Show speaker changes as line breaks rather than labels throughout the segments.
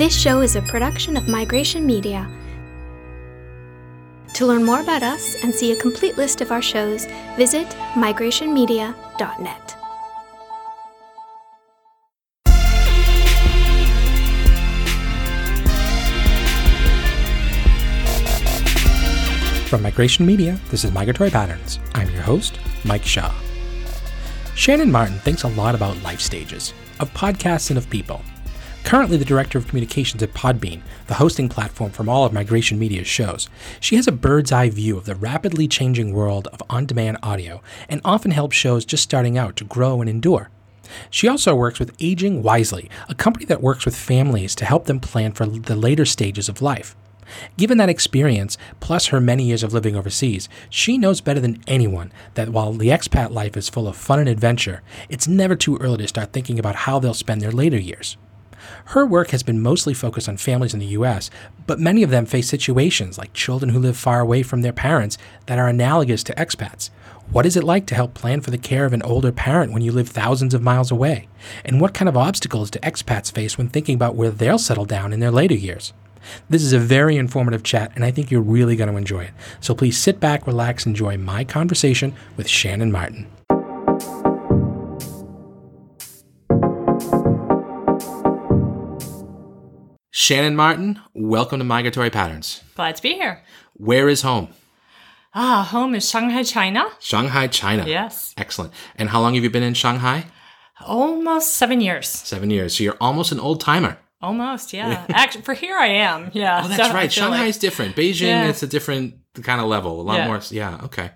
This show is a production of Migration Media. To learn more about us and see a complete list of our shows, visit migrationmedia.net.
From Migration Media, this is Migratory Patterns. I'm your host, Mike Shaw. Shannon Martin thinks a lot about life stages, of podcasts and of people. Currently the director of communications at Podbean, the hosting platform from all of Migration Media's shows, she has a bird's eye view of the rapidly changing world of on demand audio and often helps shows just starting out to grow and endure. She also works with Aging Wisely, a company that works with families to help them plan for the later stages of life. Given that experience, plus her many years of living overseas, she knows better than anyone that while the expat life is full of fun and adventure, it's never too early to start thinking about how they'll spend their later years. Her work has been mostly focused on families in the US, but many of them face situations like children who live far away from their parents that are analogous to expats. What is it like to help plan for the care of an older parent when you live thousands of miles away? And what kind of obstacles do expats face when thinking about where they'll settle down in their later years? This is a very informative chat, and I think you're really going to enjoy it. So please sit back, relax, enjoy my conversation with Shannon Martin. Shannon Martin, welcome to Migratory Patterns.
Glad to be here.
Where is home?
Ah, home is Shanghai, China.
Shanghai, China.
Yes.
Excellent. And how long have you been in Shanghai?
Almost seven years.
Seven years. So you're almost an old timer.
Almost, yeah. Actually, for here I am. Yeah.
Oh, that's
So
right. Shanghai's
like-
different. Beijing,
Yeah.
it's a different kind of level. A lot
Yeah.
more. Yeah. Okay.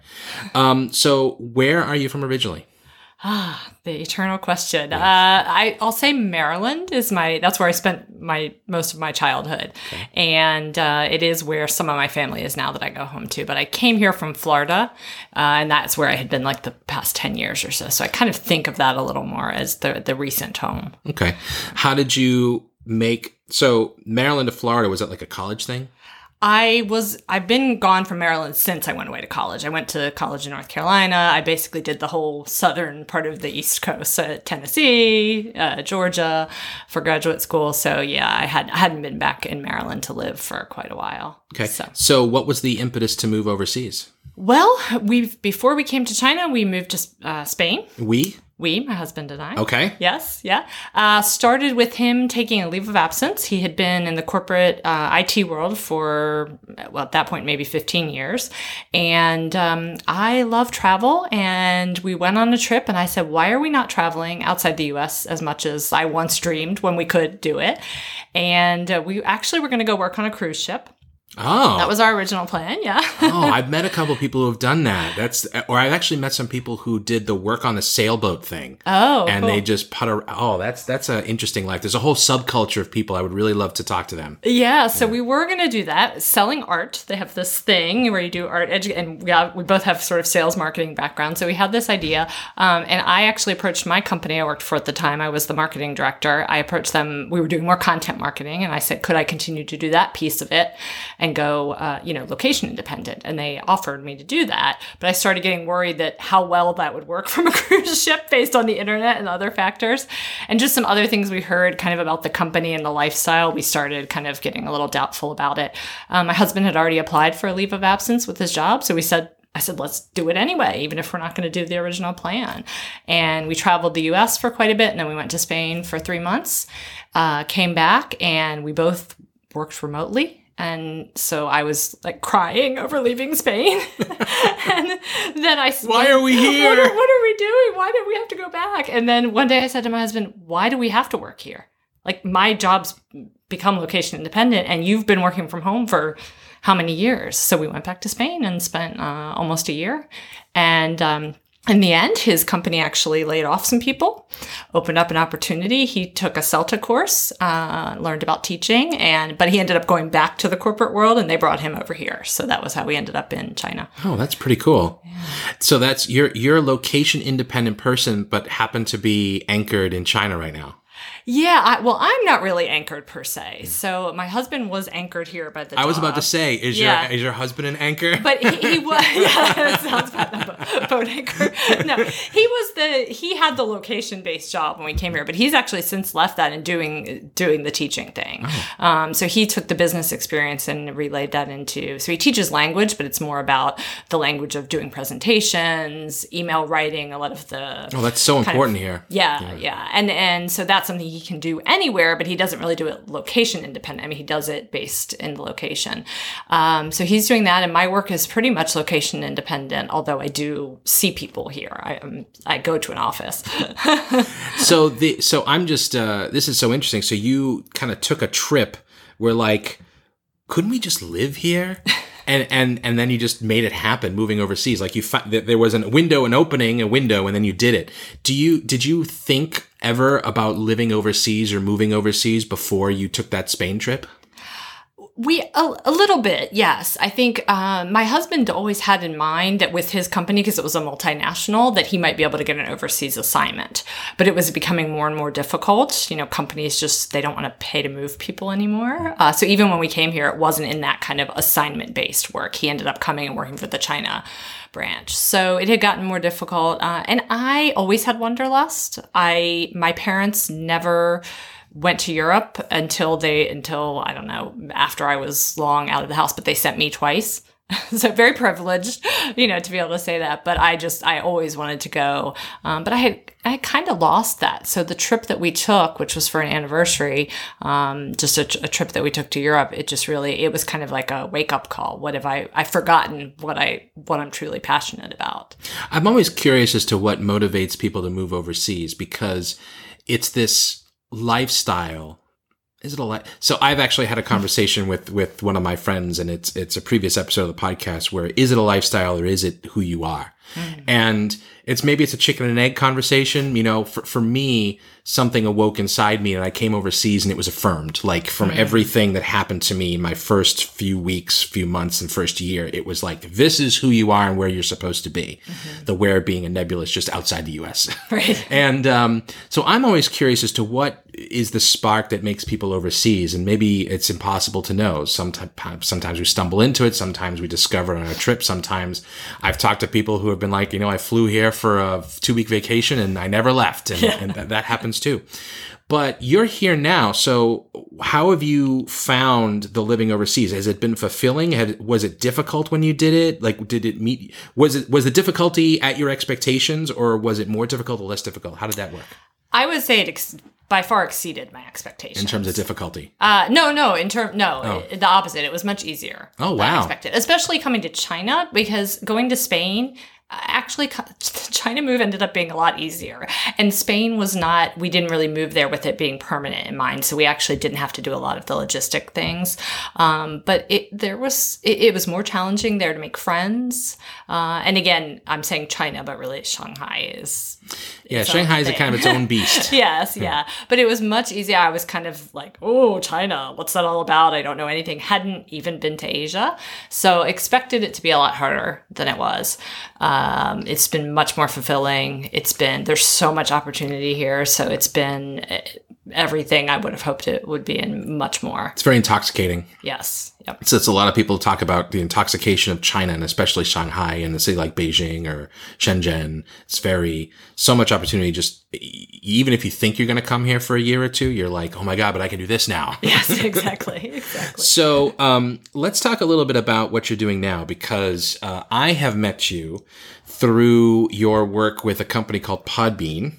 Um, so where are you from originally?
Ah, the eternal question. Uh, I, I'll say Maryland is my. That's where I spent my most of my childhood, and uh, it is where some of my family is now that I go home to. But I came here from Florida, uh, and that's where I had been like the past ten years or so. So I kind of think of that a little more as the the recent home.
Okay. How did you make so Maryland to Florida? Was that like a college thing?
I was I've been gone from Maryland since I went away to college. I went to college in North Carolina. I basically did the whole southern part of the East Coast, uh, Tennessee, uh, Georgia, for graduate school. So yeah, I had I hadn't been back in Maryland to live for quite a while.
Okay.
So
So what was the impetus to move overseas?
well, we before we came to China, we moved to uh, Spain.
We?
We, my husband and I.
Okay.
Yes, yeah. Uh, started with him taking a leave of absence. He had been in the corporate uh, IT world for, well, at that point, maybe 15 years. And um, I love travel. And we went on a trip, and I said, Why are we not traveling outside the US as much as I once dreamed when we could do it? And uh, we actually were going to go work on a cruise ship.
Oh.
That was our original plan, yeah.
oh, I've met a couple people who have done that. That's or I've actually met some people who did the work on the sailboat thing.
oh,
and
cool.
they just putter. Oh, that's that's an interesting life. There's a whole subculture of people. I would really love to talk to them.
Yeah, so we were gonna do that. Selling art, they have this thing where you do art edu- and we have, we both have sort of sales marketing background. So we had this idea, um, and I actually approached my company I worked for at the time. I was the marketing director. I approached them. We were doing more content marketing, and I said, could I continue to do that piece of it and go, uh, you know, location independent? And they offered me to do that. But I started getting worried that how well that would work from a cruise ship based on the internet and other factors, and just some other things we heard kind of about the company and the lifestyle. We started kind of getting a little doubtful about it. Um, my husband had already applied for a leave of absence with his job, so we said. I said, let's do it anyway, even if we're not going to do the original plan. And we traveled the US for quite a bit, and then we went to Spain for three months, uh, came back, and we both worked remotely. And so I was like crying over leaving Spain. and then I said,
Why are we
What
here?
are, what are we doing? Why did we have to go back? And then one day I said to my husband, Why do we have to work here? Like my job's become location independent, and you've been working from home for how many years? So we went back to Spain and spent uh, almost a year. And um, in the end, his company actually laid off some people, opened up an opportunity. He took a CELTA course, uh, learned about teaching, and but he ended up going back to the corporate world, and they brought him over here. So that was how we ended up in China.
Oh, that's pretty cool. So that's you're you're a location independent person, but happen to be anchored in China right now.
Yeah, I, well, I'm not really anchored per se. So my husband was anchored here by the.
I was about to say, is
Yeah.
your is your husband an anchor?
But he, he was. Yeah, sounds bad. Boat anchor. No, he was the. He had the location based job when we came here, but he's actually since left that and doing doing the teaching thing. Um, so he took the business experience and relayed that into. So he teaches language, but it's more about the language of doing presentations, email writing, a lot of the.
oh, that's so
kind of-
important here.
Yeah, yeah, and and so that's something he can do anywhere, but he doesn't really do it location independent. I mean, he does it based in the location. Um, so he's doing that, and my work is pretty much location independent. Although I do see people here, I um, I go to an office.
so the so I'm just uh this is so interesting. So you kind of took a trip where like couldn't we just live here? And and and then you just made it happen moving overseas. Like you that there was a window, an opening, a window, and then you did it. Do you did you think ever about living overseas or moving overseas before you took that Spain trip?
We a, a little bit, yes. I think um, my husband always had in mind that with his company, because it was a multinational, that he might be able to get an overseas assignment. But it was becoming more and more difficult. You know, companies just they don't want to pay to move people anymore. Uh, so even when we came here, it wasn't in that kind of assignment based work. He ended up coming and working for the China branch. So it had gotten more difficult. Uh, and I always had wanderlust. I my parents never went to Europe until they until I don't know after I was long out of the house, but they sent me twice. so very privileged, you know, to be able to say that. But I just I always wanted to go, um, but I had I kind of lost that. So the trip that we took, which was for an anniversary, um, just a, a trip that we took to Europe, it just really it was kind of like a wake up call. What have I I've forgotten what I what I'm truly passionate about.
I'm always curious as to what motivates people to move overseas because it's this lifestyle. Is it a li- so? I've actually had a conversation with with one of my friends, and it's it's a previous episode of the podcast where is it a lifestyle or is it who you are? Mm. And it's maybe it's a chicken and egg conversation. You know, for for me, something awoke inside me, and I came overseas, and it was affirmed. Like from mm. everything that happened to me, my first few weeks, few months, and first year, it was like this is who you are and where you're supposed to be. Mm-hmm. The where being a nebulous just outside the U.S.
Right.
And um, so I'm always curious as to what is the spark that makes people overseas, and maybe it's impossible to know. Sometimes, sometimes we stumble into it. Sometimes we discover it on a trip. Sometimes I've talked to people who have been like, you know, I flew here for a two week vacation and I never left, and, and that, that happens too. But you're here now, so how have you found the living overseas? Has it been fulfilling? Had, was it difficult when you did it? Like, did it meet? Was it was the difficulty at your expectations, or was it more difficult or less difficult? How did that work
I would say it ex- by far exceeded my expectations.
in terms of difficulty?
Uh, no, no. In term, no, it- the opposite. It was much easier.
Oh,
than I
wow.
expected, especially coming to China because going to Spain. Actually, China move ended up being a lot easier, and Spain was not. We didn't really move there with it being permanent in mind, so we actually didn't have to do a lot of the logistic things. Um, but it there was it, it was more challenging there to make friends. Uh, and again, I'm saying China, but really Shanghai is
Yeah,
its own
Shanghai is a kind of its own beast.
yes, yeah. But it was much easier. I was kind of like, oh, China, what's that all about? I don't know anything. Hadn't even been to Asia. So expected it to be a lot harder than it was. Um, it's been much more fulfilling. It's been, there's so much opportunity here. So it's been eh, everything I would have hoped it would be and much more.
It's very intoxicating.
Yes. Yep.
So it's a lot of people talk about the intoxication of China and especially Shanghai and a city like Beijing or Shenzhen. It's very, so much opportunity. Just even if you think you're going to come here for a year or two, you're like, oh my God, but I can do this now.
Yes, exactly. Exactly.
So um, let's talk a little bit about what you're doing now because uh, I have met you through your work with a company called Podbean,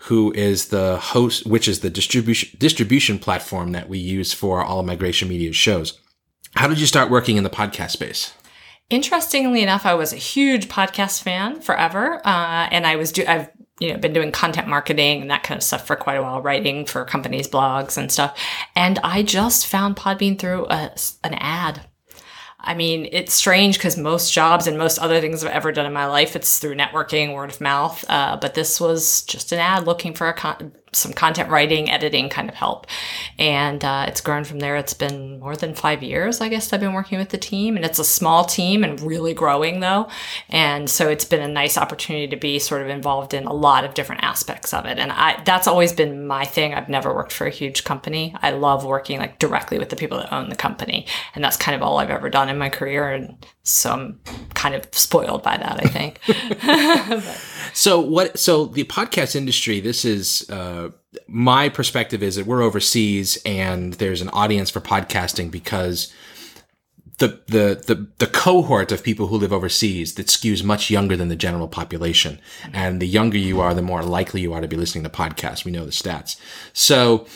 who is the host, which is the distribution distribution platform that we use for all of Migration Media's shows. How did you start working in the podcast space?
Interestingly enough, I was a huge podcast fan forever, uh, and I was do I've you know been doing content marketing and that kind of stuff for quite a while, writing for companies' blogs and stuff. And I just found Podbean through a, an ad. I mean, it's strange because most jobs and most other things I've ever done in my life, it's through networking, word of mouth. Uh, but this was just an ad looking for a con- some content writing, editing kind of help. And uh, it's grown from there. It's been more than five years, I guess, I've been working with the team. And it's a small team and really growing, though. And so it's been a nice opportunity to be sort of involved in a lot of different aspects of it. And I, that's always been my thing. I've never worked for a huge company. I love working like directly with the people that own the company. And that's kind of all I've ever done in my career. And so I'm kind of spoiled by that, I think.
so what? So the podcast industry. This is uh, my perspective. Is that we're overseas and there's an audience for podcasting because the, the the the cohort of people who live overseas that skews much younger than the general population, and the younger you are, the more likely you are to be listening to podcasts. We know the stats. So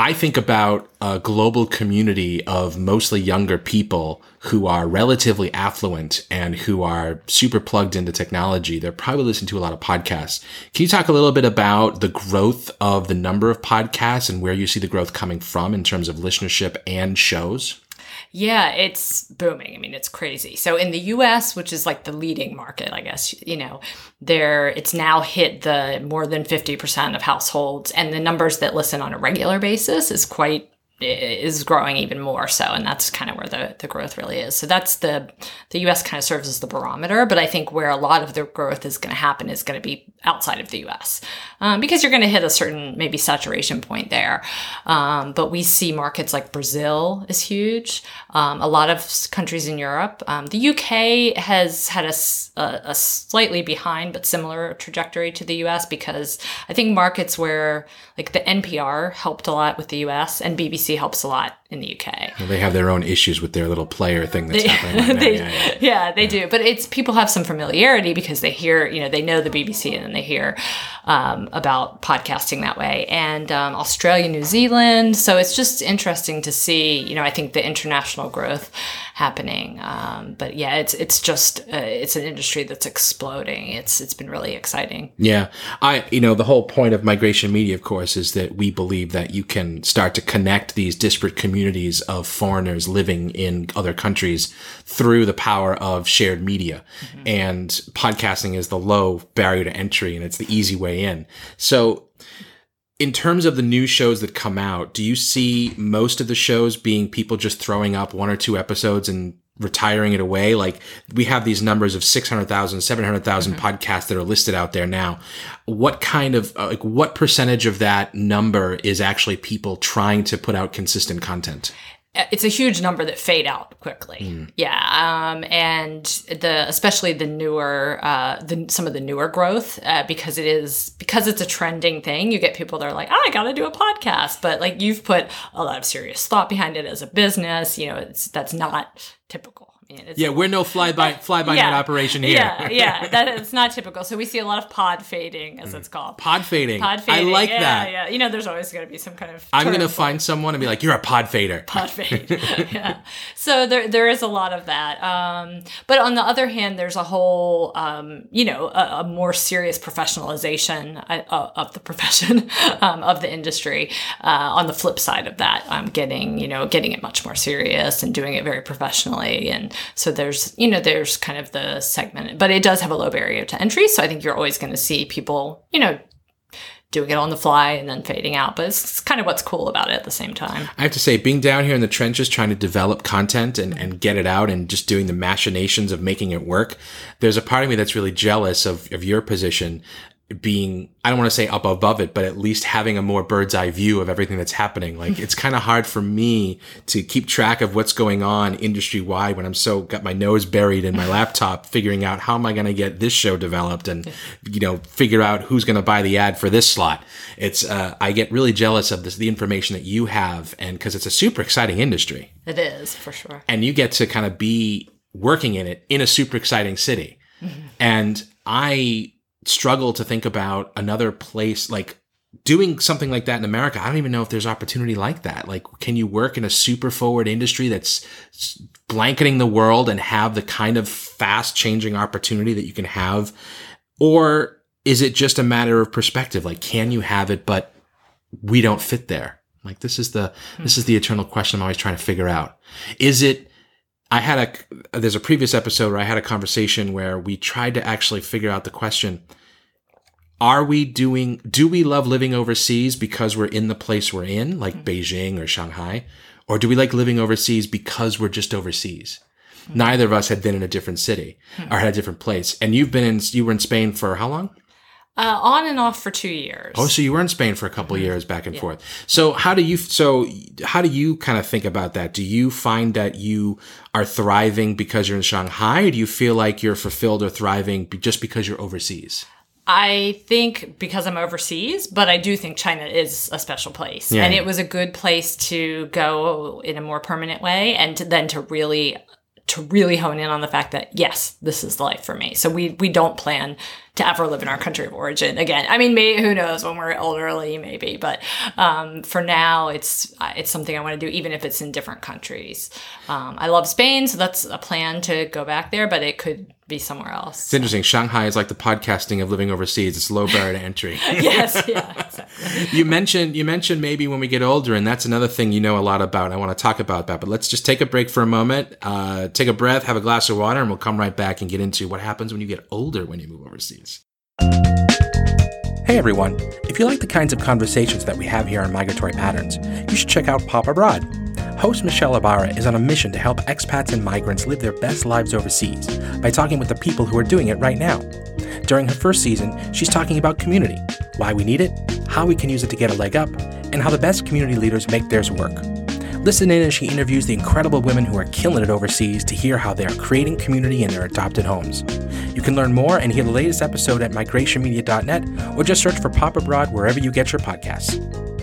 I think about a global community of mostly younger people who are relatively affluent and who are super plugged into technology. They're probably listening to a lot of podcasts. Can you talk a little bit about the growth of the number of podcasts and where you see the growth coming from in terms of listenership and shows?
Yeah, it's booming. I mean, it's crazy. So in the US, which is like the leading market, I guess, you know, there it's now hit the more than 50% of households and the numbers that listen on a regular basis is quite is growing even more so and that's kind of where the, the growth really is. So that's the the us kind of serves as the barometer but i think where a lot of the growth is going to happen is going to be outside of the us um, because you're going to hit a certain maybe saturation point there. Um, but we see markets like brazil is huge um, a lot of countries in europe. Um, the uk has had a, a, a slightly behind but similar trajectory to the us because i think markets where like the npr helped a lot with the us and bbc helps a lot in the UK.
Well, they have their own issues with their little player thing that's
they,
happening. Right
they,
yeah, yeah.
yeah, they yeah. do. But it's people have some familiarity because they hear, you know, they know the BBC and then they hear um, about podcasting that way. And um, Australia, New Zealand. So it's just interesting to see. You know, I think the international growth happening. Um, but yeah, it's it's just uh, it's an industry that's exploding. It's it's been really exciting.
Yeah, I you know the whole point of migration media, of course, is that we believe that you can start to connect these disparate communities of foreigners living in other countries through the power of shared media, mm-hmm. and podcasting is the low barrier to entry, and it's the easy way in. So in terms of the new shows that come out, do you see most of the shows being people just throwing up one or two episodes and retiring it away? Like we have these numbers of 600,000, 700,000 mm-hmm. podcasts that are listed out there now. What kind of, uh, like, what percentage of that number is actually people trying to put out consistent content?
It's a huge number that fade out quickly. Mm. Yeah, um, and the especially the newer, uh, the some of the newer growth uh, because it is because it's a trending thing. You get people that are like, oh, I got to do a podcast, but like you've put a lot of serious thought behind it as a business. You know, it's that's not typical
yeah, we're no fly by fly by yeah, night operation here.
Yeah, yeah, that is not typical. So we see a lot of pod fading, as mm. it's called.
Pod fading.
Pod fading.
I like
yeah,
that.
Yeah, you know, there's always going to be some kind of.
I'm going to find someone and be like, "You're a pod fader."
Pod fade. yeah. So there, there is a lot of that. Um, but on the other hand, there's a whole, um, you know, a, a, more serious professionalization uh, of the profession um, of the industry. Uh, on the flip side of that, I'm getting, you know, getting it much more serious and doing it very professionally and so there's, you know, there's kind of the segment, but it does have a low barrier to entry. So I think you're always going to see people, you know, doing it on the fly and then fading out. But it's kind of what's cool about it at the same time.
I have to say, being down here in the trenches trying to develop content and, and get it out and just doing the machinations of making it work, there's a part of me that's really jealous of, of your position being I don't want to say up above it, but at least having a more bird's eye view of everything that's happening. Like it's kind of hard for me to keep track of what's going on industry wide when I'm so got my nose buried in my laptop, figuring out how am I going to get this show developed and you know figure out who's going to buy the ad for this slot. It's uh, I get really jealous of this the information that you have, and because it's a super exciting industry.
It is for sure,
and you get to kind of be working in it in a super exciting city, mm-hmm. and I struggle to think about another place like doing something like that in America. I don't even know if there's opportunity like that. Like, can you work in a super forward industry that's blanketing the world and have the kind of fast changing opportunity that you can have? Or is it just a matter of perspective? Like, can you have it, but we don't fit there? Like, this is the, this is the eternal question I'm always trying to figure out. Is it, I had a, there's a previous episode where I had a conversation where we tried to actually figure out the question are we doing, do we love living overseas because we're in the place we're in, like
Mm-hmm.
Beijing or Shanghai? Or do we like living overseas because we're just overseas? Neither of us had been in a different city
Hmm.
or had a different place. And you've been in, you were in Spain for how long?
Uh, on and off for two years.
Oh, so you were in Spain for a couple
Mm-hmm.
of years back and forth. So how do you so how do you kind of think about that? Do you find that you are thriving because you're in Shanghai or do you feel like you're fulfilled or thriving just because you're overseas?
I think because I'm overseas, but I do think China is a special place.
Yeah.
And it was a good place to go in a more permanent way and to, then to really to really hone in on the fact that yes, this is the life for me. So we we don't plan to ever live in our country of origin again. I mean, may, who knows when we're elderly, maybe, but um, for now, it's it's something I want to do, even if it's in different countries. Um, I love Spain, so that's a plan to go back there, but it could be somewhere else.
It's interesting. Shanghai is like the podcasting of living overseas. It's low barrier to entry.
yes, yeah, exactly.
you mentioned you mentioned maybe when we get older, and that's another thing you know a lot about. I want to talk about that, but let's just take a break for a moment, uh, take a breath, have a glass of water, and we'll come right back and get into what happens when you get older when you move overseas. Hey everyone! If you like the kinds of conversations that we have here on Migratory Patterns, you should check out Pop Abroad. Host Michelle Ibarra is on a mission to help expats and migrants live their best lives overseas by talking with the people who are doing it right now. During her first season, she's talking about community, why we need it, how we can use it to get a leg up, and how the best community leaders make theirs work. Listen in as she interviews the incredible women who are killing it overseas to hear how they are creating community in their adopted homes. You can learn more and hear the latest episode at migrationmedia.net or just search for Pop Abroad wherever you get your podcasts.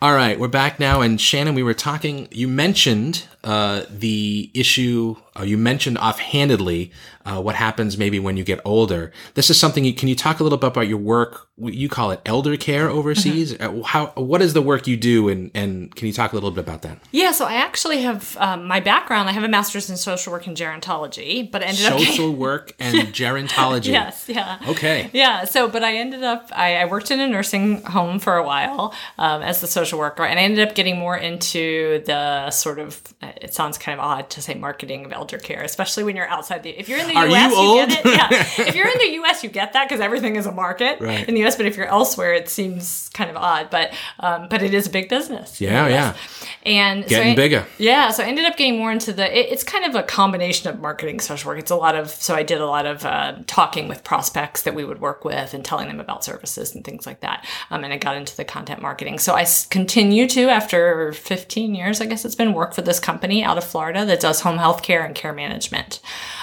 All right, we're back now. And Shannon, we were talking, you mentioned uh, the issue, uh, you mentioned offhandedly uh, what happens maybe when you get older. This is something you, can you talk a little bit about your work? You call it elder care overseas. Uh, How, what is the work you do? And, and can you talk a little bit about that?
Yeah, so I actually have um, my background. I have a master's in social work and gerontology, but I ended up
Social work and gerontology.
yes, yeah.
Okay.
Yeah, so but I ended up I, I worked in a nursing home for a while um, as the social worker, and I ended up getting more into the sort of it sounds kind of odd to say marketing of elder care, especially when you're outside the. If you're in the
Are
U.S., you,
old?
get it. Yeah, if you're in the U.S., you get that because everything is a market
Right.
in the U.S. But if you're elsewhere, it seems kind of odd. But um, but it is a big business.
Yeah, yeah.
And so
Getting
I-
bigger.
yeah, so I ended up getting more into the. It, it's kind of a combination of marketing, social work. It's a lot of. So I did a lot of uh, talking with prospects that we would work with and telling them about services and things like that. Um, and I got into the content marketing. So I continue to, after 15 years, I guess it's been, work for this company out of Florida that does home health care and care management.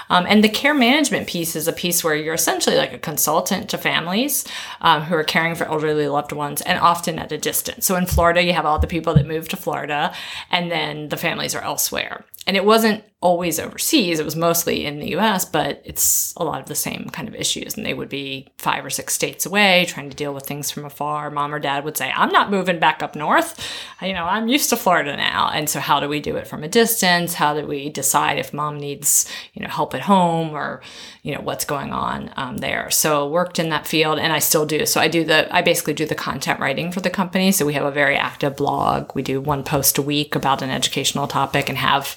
Um, and the care management piece is a piece where you're essentially like a consultant to families um, who are caring for elderly loved ones and often at a distance. So in Florida, you have all the people that move to Florida and then the families are elsewhere. And it wasn't always overseas, it was mostly in the US, but it's a lot of the same kind of issues. And they would be five or six states away trying to deal with things from afar. Mom or dad would say, I'm not moving back up north. You know, I'm used to Florida now. And so, how do we do it from a distance? How do we decide if mom needs, you know, help at home or, you know, what's going on um, there? So, worked in that field and I still do. So, I do the, I basically do the content writing for the company. So, we have a very active blog. We do one post a week about an educational topic and have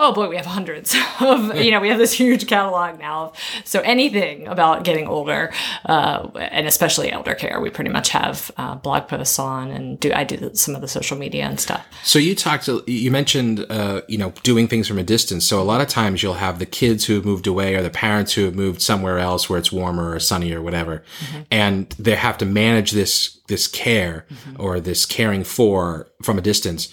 oh boy, we have hundreds of, you know, we have this huge catalog now. So anything about getting older, uh, and especially elder care, we pretty much have uh, blog posts on and do, I do some of the social media and stuff.
So you talked, you mentioned, uh, you know, doing things from a distance. So a lot of times you'll have the kids who have moved away or the parents who have moved somewhere else where it's warmer or sunny or whatever, and they have to manage this this care or this caring for from a distance.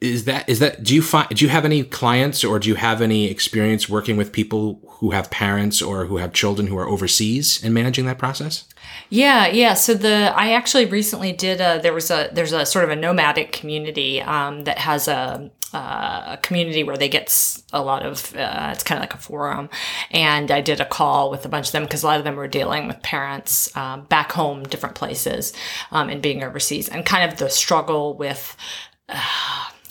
Is that is that do you find do you have any clients or do you have any experience working with people who have parents or who have children who are overseas and managing that process?
Yeah, yeah. So the I actually recently did a there was a there's a sort of a nomadic community um, that has a a community where they get a lot of uh, it's kind of like a forum and i did a call with a bunch of them because a lot of them were dealing with parents um, back home different places um, and being overseas and kind of the struggle with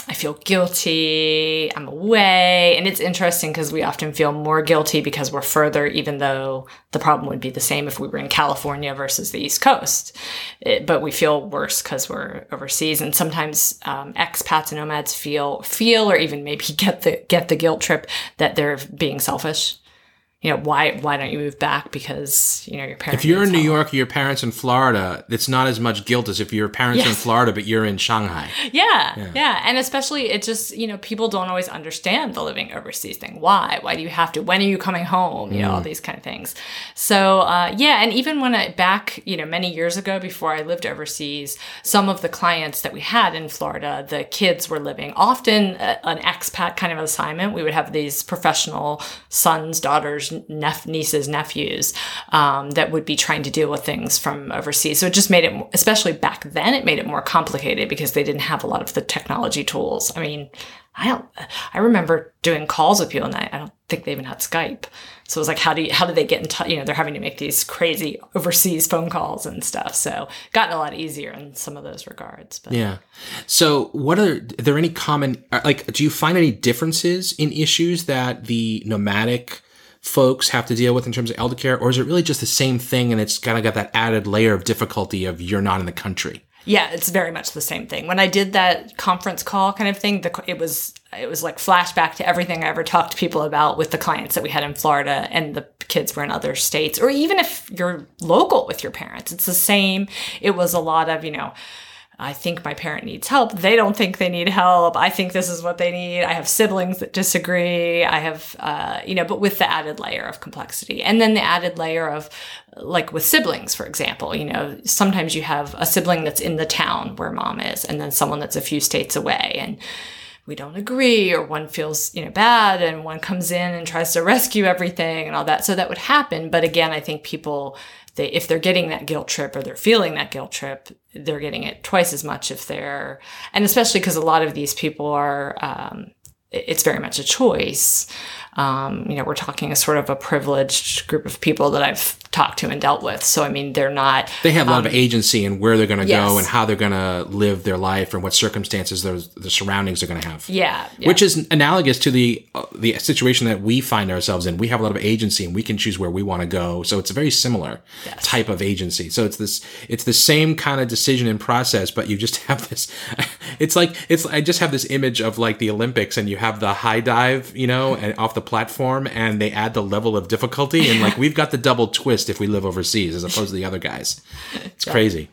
I feel guilty. I'm away. And it's interesting because we often feel more guilty because we're further, even though the problem would be the same if we were in California versus the East Coast. It- but we feel worse because we're overseas. And sometimes um, expats and nomads feel, feel, or even maybe get the get the guilt trip that they're being selfish you know, why why don't you move back? Because you know your parents.
If you're in New. York, your parents in Florida, it's not as much guilt as if your parents in Florida, but you're in Shanghai.
Yeah, yeah, and especially it just you know people don't always understand the living overseas thing. Why? Why do you have to? When are you coming home? You know all these kind of things. So uh, yeah, and even when I back you know many years ago before I lived overseas, some of the clients that we had in Florida, the kids were living often a, an expat kind of assignment. We would have these professional sons, daughters, nep- nieces, nephews um, that would be trying to deal with things from overseas. So it just made it, especially back then, it made it more complicated because they didn't have a lot of the technology tools. I mean, I don't. I remember doing calls with people, and I, I don't think they even had Skype. So it was like, how do you, how do they get in touch? You know, they're having to make these crazy overseas phone calls and stuff. So gotten a lot easier in some of those regards. But
Yeah. So, what are, are there any common, like, do you find any differences in issues that the nomadic folks have to deal with in terms of elder care? Or is it really just the same thing and it's kind of got that added layer of difficulty of you're not in the country?
Yeah, it's very much the same thing. When I did that conference call kind of thing, the, it was it was like flashback to everything I ever talked to people about with the clients that we had in Florida and the kids were in other states, or even if you're local with your parents, it's the same. It was a lot of you know. I think my parent needs help. They don't think they need help. I think this is what they need. I have siblings that disagree. I have, uh, you know, but with the added layer of complexity. And then the added layer of, like with siblings, for example, you know, sometimes you have a sibling that's in the town where mom is, and then someone that's a few states away. And we don't agree, or one feels, you know, bad, and one comes in and tries to rescue everything and all that. So that would happen. But again, I think people, they, if they're getting that guilt trip or they're feeling that guilt trip, they're getting it twice as much if they're, and especially because a lot of these people are, um, it's very much a choice. Um, you know, we're talking a sort of a privileged group of people that I've talked to and dealt with. So, I mean, they're not,
They have a lot of agency in where they're going to
Um, yes.
go and how they're going to live their life and what circumstances those the surroundings are going to have.
yeah, yeah.
Which is analogous to the uh, the situation that we find ourselves in. We have a lot of agency and we can choose where we want to go. So it's a very similar type of agency. So it's this it's the same kind of decision and process, but you just have this. It's like it's. I just have this image of like the Olympics and you have the high dive, you know, and off the platform, and they add the level of difficulty, and like we've got the double twist if we live overseas as opposed to the other guys. It's crazy.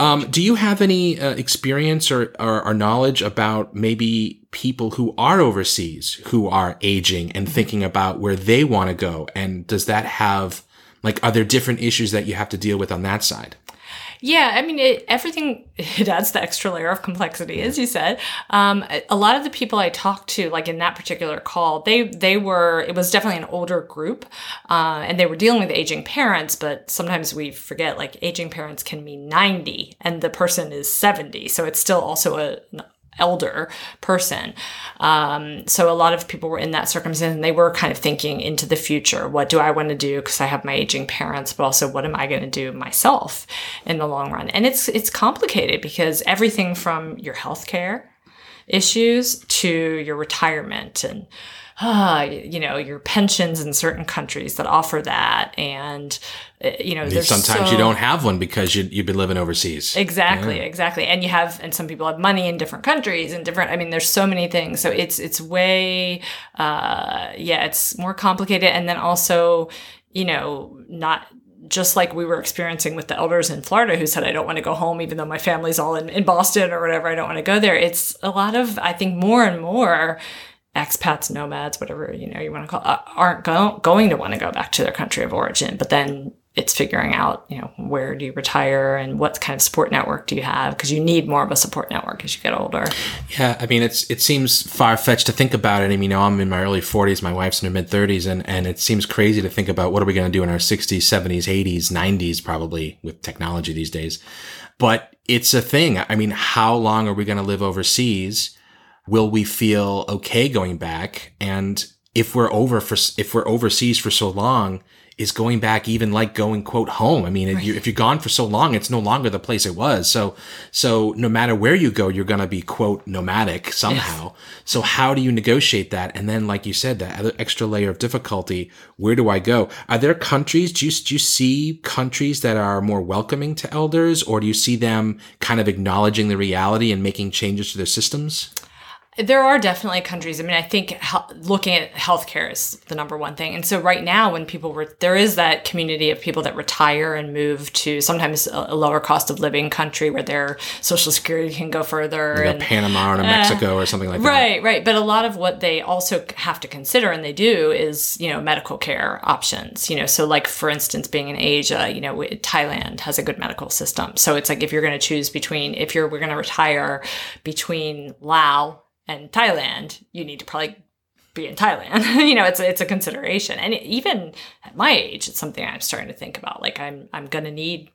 Um, do you have any uh, experience or, or, or knowledge about maybe people who are overseas who are aging and thinking about where they want to go? And does that have, like, are there different issues that you have to deal with on that side?
Yeah, I mean, it, everything, it adds the extra layer of complexity, as you said. Um, a- lot of the people I talked to, like in that particular call, they, they were, it was definitely an older group, uh, and they were dealing with aging parents, but sometimes we forget, like, aging parents can mean 90 and the person is 70. So it's still also a, elder person. Um, so a lot of people were in that circumstance and they were kind of thinking into the future. What do I want to do? Because I have my aging parents, but also what am I going to do myself in the long run? And it's it's complicated because everything from your healthcare issues to your retirement and uh, you know your pensions in certain countries that offer that and uh, you know
Sometimes
so-
you don't have one because you, you've been living overseas.
Exactly, exactly. And you have and some people have money in different countries and different I mean there's so many things. So it's it's way uh yeah, it's more complicated and then also, you know, not just like we were experiencing with the elders in Florida who said, I don't want to go home, even though my family's all in, in Boston or whatever, I don't want to go there. It's a lot of, I think, more and more expats, nomads, whatever, you know, you want to call uh, aren't go- going to want to go back to their country of origin. But then it's figuring out, you know, where do you retire and what kind of support network do you have? Because you need more of a support network as you get older.
Yeah, I mean, it's it seems far fetched to think about it. I mean, you know, I'm in my early 40s, my wife's in her mid 30s, and and it seems crazy to think about what are we going to do in our 60s, 70s, 80s, 90s, probably with technology these days. But it's a thing. I mean, how long are we going to live overseas? Will we feel okay going back? And if we're over for if we're overseas for so long, is going back even like going quote home? I mean, if, you, if you're gone for so long, it's no longer the place it was. So so no matter where you go, you're going to be quote nomadic somehow. So how do you negotiate that? And then, like you said, that other extra layer of difficulty. Where do I go? Are there countries? Do you do you see countries that are more welcoming to elders, or do you see them kind of acknowledging the reality and making changes to their systems?
There are definitely countries. I mean, I think hel- looking at healthcare is the number one thing. And so right now, when people were there is that community of people that retire and move to sometimes a, a lower cost of living country where their social security can go further.
Like
and,
Panama or a uh, Mexico or something like that.
Right, right. But a lot of what they also have to consider, and they do, is you know medical care options. You know, so like for instance, being in Asia, you know, Thailand has a good medical system. So it's like if you're going to choose between if you're we're going to retire between Lao and Thailand, you need to probably be in Thailand. you know, it's it's a consideration, and even at my age, it's something I'm starting to think about. Like I'm I'm going to need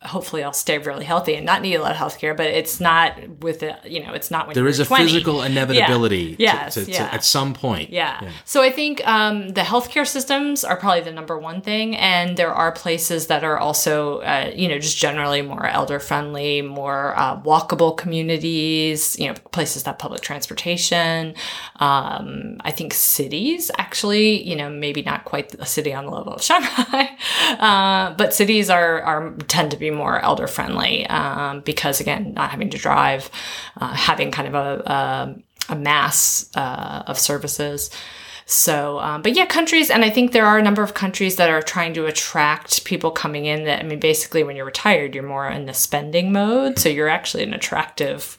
hopefully I'll stay really healthy and not need a lot of healthcare, but it's not with it, you know, it's not when
There is a
20.
physical inevitability
Yeah.
to, to-
Yes,
to-
yeah.
at some point.
Yeah. So I think um, the healthcare systems are probably the number one thing, and there are places that are also, uh, you know, just generally more elder friendly, more uh, walkable communities. You know, places that public transportation. Um, I think cities actually, you know, maybe not quite a city on the level of Shanghai, uh, but cities are are tend to be more elder friendly um, because again, not having to drive, uh, having kind of a, a a mass uh, of services. So, um, but yeah, countries, and I think there are a number of countries that are trying to attract people coming in. That I mean, basically, when you're retired, you're more in the spending mode, so you're actually an attractive.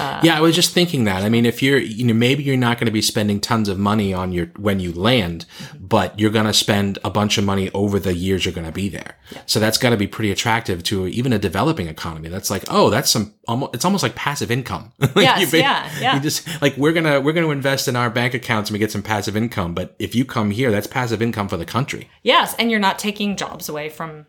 Uh, yeah, I was just thinking that. I mean, if you're, you know, maybe you're not going to be spending tons of money on your when you land, mm-hmm. but you're going to spend a bunch of money over the years you're going to be there. So that's got to be pretty attractive to even a developing economy. That's like, oh, that's some almost. It's almost like passive income. Like
Yes, yeah, yeah.
You just like we're gonna we're gonna invest in our bank accounts and we get some passive income. But if you come here, that's passive income for the country.
Yes, and you're not taking jobs away from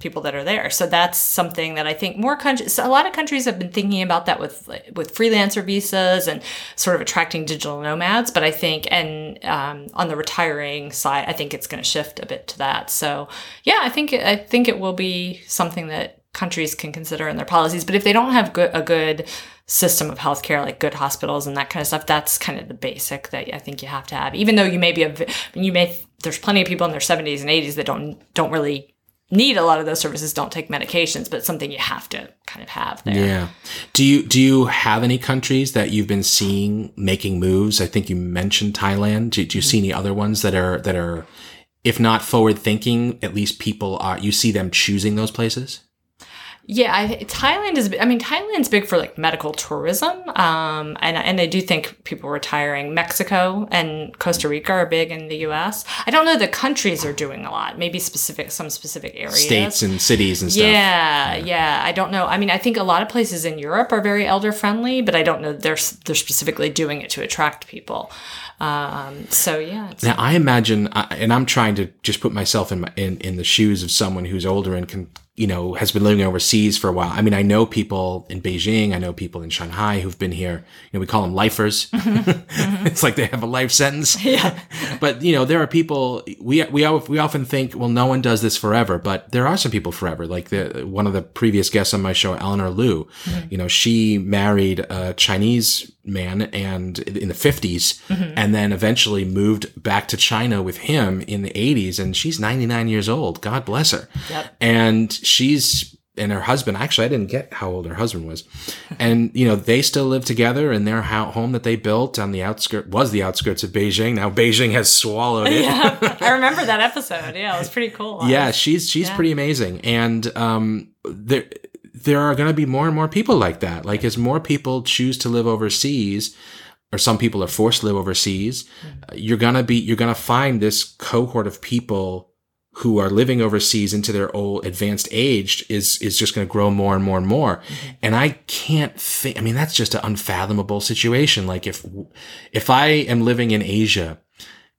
people that are there. So that's something that I think more countries, a lot of countries have been thinking about that with with freelancer visas and sort of attracting digital nomads. But I think, and um, on the retiring side, I think it's going to shift a bit to that. So yeah, I think I think it will be something that countries can consider in their policies. But if they don't have good, a good system of healthcare, like good hospitals and that kind of stuff, that's kind of the basic that I think you have to have. Even though you may be a, you may there's plenty of people in their 70s and 80s that don't don't really need a lot of those services, don't take medications, but something you have to kind of have there.
Yeah. Do you do you have any countries that you've been seeing making moves? I think you mentioned Thailand. Do, do you see any other ones that are that are, if not forward thinking, at least people are you see them choosing those places?
Yeah, I, Thailand is. I mean, Thailand's big for like medical tourism, um, and and I do think people retiring. Mexico and Costa Rica are big in the U.S. I don't know the countries are doing a lot. Maybe specific some specific areas.
States and cities and stuff.
Yeah, yeah, I don't know. I mean, I think a lot of places in Europe are very elder friendly, but I don't know they're they're specifically doing it to attract people. Um, so yeah,
Now I imagine, and I'm trying to just put myself in my, in in the shoes of someone who's older and can, you know, has been living overseas for a while. I mean, I know people in Beijing, I know people in Shanghai who've been here. You know, we call them lifers. Mm-hmm. Mm-hmm. it's like they have a life sentence. Yeah. but you know, there are people we we we often think, well, no one does this forever, but there are some people forever. Like the one of the previous guests on my show, Eleanor Liu. Mm-hmm. You know, she married a Chinese man and in the 50s and then eventually moved back to China with him in the 80s and she's 99 years old. God bless her.
Yep.
and she's and her husband actually I didn't get how old her husband was. And you know they still live together in their home that they built on the outskirts was the outskirts of Beijing. Now Beijing has swallowed it.
Yeah, I remember that episode. Yeah, it was pretty cool.
yeah, she's she's pretty amazing, and um, there there are going to be more and more people like that. Like as more people choose to live overseas, or some people are forced to live overseas, uh, you're gonna be you're gonna find this cohort of people who are living overseas into their old advanced age is is just going to grow more and more and more. And i can't think i mean that's just an unfathomable situation. Like if if i am living in asia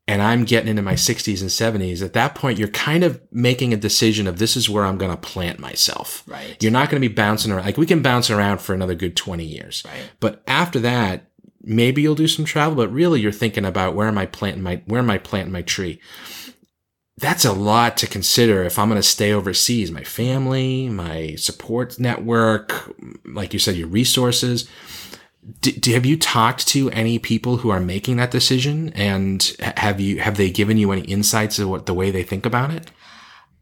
and I'm getting into my 60s and 70s, at that point, you're kind of making a decision of this is where I'm going to plant myself.
Right.
You're not going to be bouncing around. Like we can bounce around for another good 20 years.
Right.
But after that, maybe you'll do some travel, but really you're thinking about where am I planting my, where am I planting my tree? That's a lot to consider if I'm going to stay overseas. My family, my support network, like you said, your resources d- have you talked to any people who are making that decision? And have you have they given you any insights of what the way they think about it?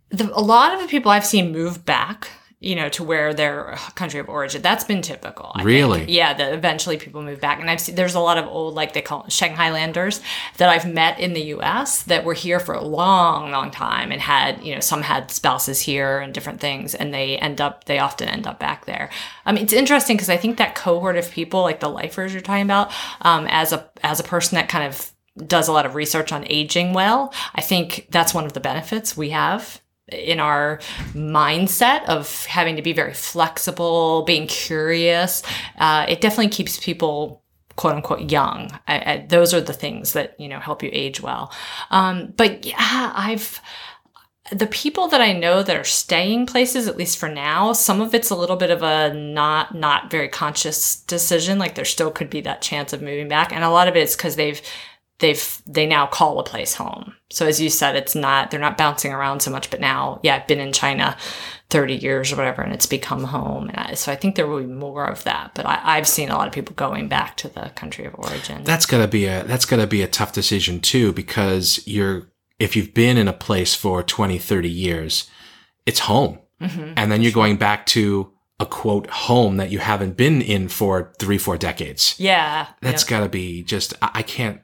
The, a lot of the people I've seen move back you know, to where their country of origin. That's been typical. I
Really?
Think. Yeah. That eventually people move back, and I've seen there's a lot of old, like they call it Shanghailanders, that I've met in the U.S. that were here for a long, long time and had, you know, some had spouses here and different things, and they end up, they often end up back there. I mean, it's interesting because I think that cohort of people, like the lifers you're talking about, um, as a as a person that kind of does a lot of research on aging well, I think that's one of the benefits we have in our mindset of having to be very flexible, being curious. Uh, it definitely keeps people quote unquote young. I, I, those are the things that you know help you age well. Um, but yeah, I've the people that I know that are staying places, at least for now, some of it's a little bit of a not not very conscious decision. Like there still could be that chance of moving back, and a lot of it is because they've they've they now call a place home. So as you said, it's not they're not bouncing around so much. But now, yeah, I've been in China thirty years or whatever, and it's become home. And I, so I think there will be more of that. But I, I've seen a lot of people going back to the country of origin.
That's gotta be a that's gotta be a tough decision too, because you're if you've been in a place for 20, 30 years, it's home.
Mhm.
And then you're going back to a quote home that you haven't been in for three, four decades.
Yeah,
That's
yeah,
gotta be just I, I can't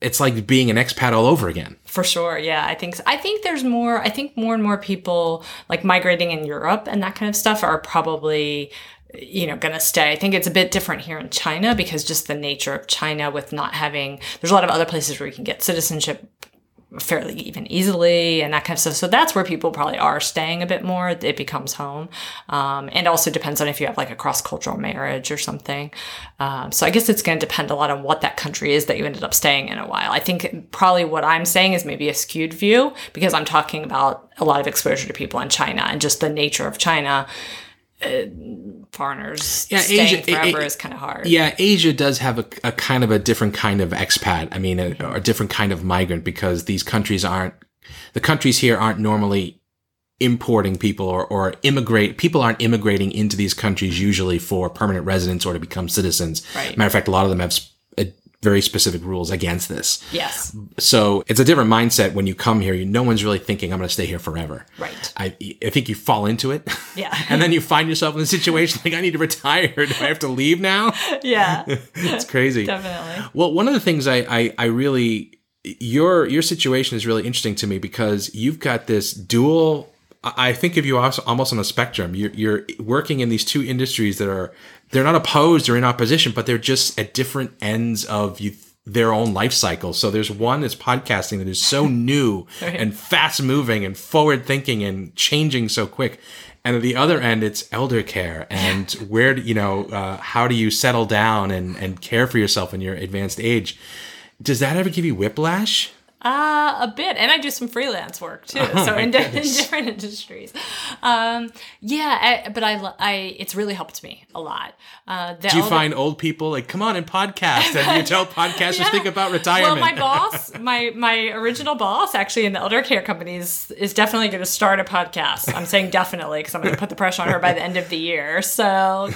it's like being an expat all over again.
for sure. Yeah, I think. I think there's more. I think more and more people like migrating in Europe and that kind of stuff are probably you know going to stay. I think it's a bit different here in China because just the nature of China with not having. There's a lot of other places where you can get citizenship fairly even easily and that kind of stuff. So that's where people probably are staying a bit more. It becomes home. Um, and also depends on if you have like a cross cultural marriage or something. Um, so I guess it's going to depend a lot on what that country is that you ended up staying in a while. I think probably what I'm saying is maybe a skewed view because I'm talking about a lot of exposure to people in China and just the nature of China. Uh, foreigners
Yeah,
staying
Asia-
forever
A- A-
is kind of hard.
Yeah, Asia does have a, a kind of a different kind of expat. I mean, a, a different kind of migrant because these countries aren't, the countries here aren't normally importing people or, or immigrate. People aren't immigrating into these countries usually for permanent residence or to become citizens.
Right.
Matter of fact, a lot of them have very specific rules against this.
Yes.
So it's a different mindset when you come here. You, no one's really thinking, I'm going to stay here forever.
Right.
I, I think you fall into it.
Yeah.
and then you find yourself in a situation like, I need to retire. Do I have to leave now?
yeah.
it's crazy.
Definitely.
Well, one of the things I, I, I really your your situation is really interesting to me because you've got this dual. I think of you almost on a spectrum. You're, you're working in these two industries that are they're not opposed or in opposition, but they're just at different ends of you, their own life cycle. So there's one that's podcasting that is so new and fast moving and forward thinking and changing so quick. And at the other end, it's elder care and where do you know uh, how do you settle down and and care for yourself in your advanced age? Does that ever give you whiplash?
Uh, a bit, and I do some freelance work too.
Oh,
so in, di- in different industries, um, yeah. I, but I, I, it's really helped me a lot. Uh,
Do you find old people like, come on and podcast, and you tell podcasters
Yeah.
think about retirement?
Well, my boss, my my original boss, actually in the elder care company, is, is definitely going to start a podcast. I'm saying definitely because I'm going to put the pressure on her by the end of the year. So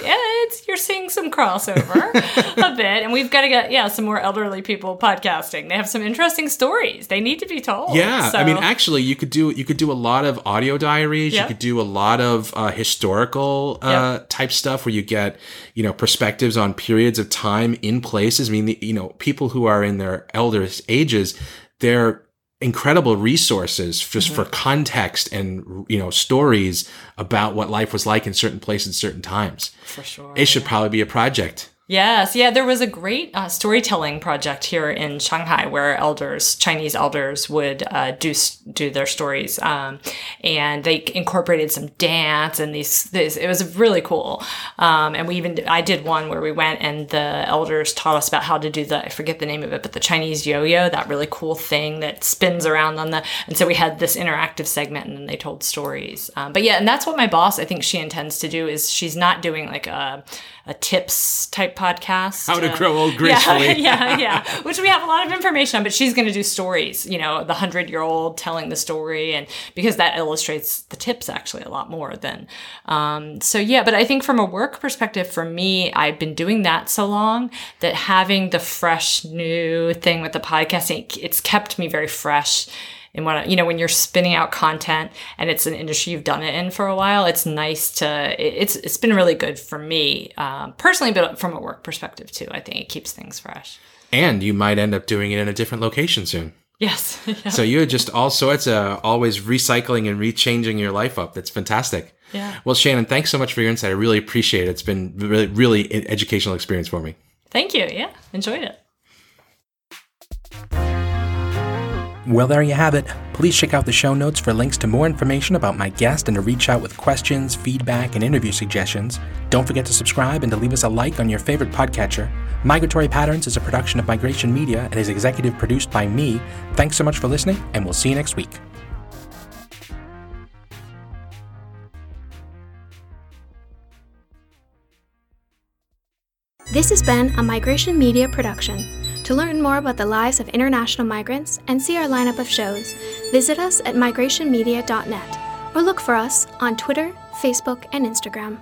yeah, it's you're seeing some crossover a bit, and we've got to get yeah some more elderly people podcasting. They have some interesting stories. They need to be told.
Yeah, I mean, actually, you could do you could do a lot of audio diaries.
Yep.
You could do a lot of uh, historical uh, type stuff where you get you know perspectives on periods of time in places. I mean, the, you know, people who are in their elder ages, they're incredible resources just
Mm-hmm.
for context and you know stories about what life was like in certain places, certain times.
for sure.
It should probably be a project.
Yes, yeah, there was a great uh, storytelling project here in Shanghai where elders, Chinese elders, would uh, do do their stories, um, and they incorporated some dance and these. This it was really cool, um, and we even I did one where we went and the elders taught us about how to do the I forget the name of it, but the Chinese yo-yo, that really cool thing that spins around on the. And so we had this interactive segment, and then they told stories. Um, but yeah, and that's what my boss I think she intends to do is she's not doing like a a tips type podcast.
How to
uh,
grow old gracefully.
Yeah, yeah, yeah. Which we have a lot of information on, but she's going to do stories. You know, the hundred year old telling the story, and because that illustrates the tips actually a lot more than. Um, so yeah, but I think from a work perspective, for me, I've been doing that so long that having the fresh new thing with the podcasting, it's kept me very fresh in what you know when you're spinning out content and it's an industry you've done it in for a while. It's nice to it's it's been really good for me um, personally, but from a work perspective too. I think it keeps things fresh.
And you might end up doing it in a different location soon.
Yes.
yeah. So you're just all sorts of always recycling and rechanging your life up. That's fantastic.
Yeah.
Well, Shannon, thanks so much for your insight. I really appreciate it. It's been really, really educational experience for me.
Thank you. Yeah, enjoyed it.
Well, there you have it. Please check out the show notes for links to more information about my guest and to reach out with questions, feedback, and interview suggestions. Don't forget to subscribe and to leave us a like on your favorite podcatcher. Migratory Patterns is a production of Migration Media and is executive produced by me. Thanks so much for listening, and we'll see you next week.
This has been a Migration Media production. To learn more about the lives of international migrants and see our lineup of shows, visit us at migrationmedia.net or look for us on Twitter, Facebook, and Instagram.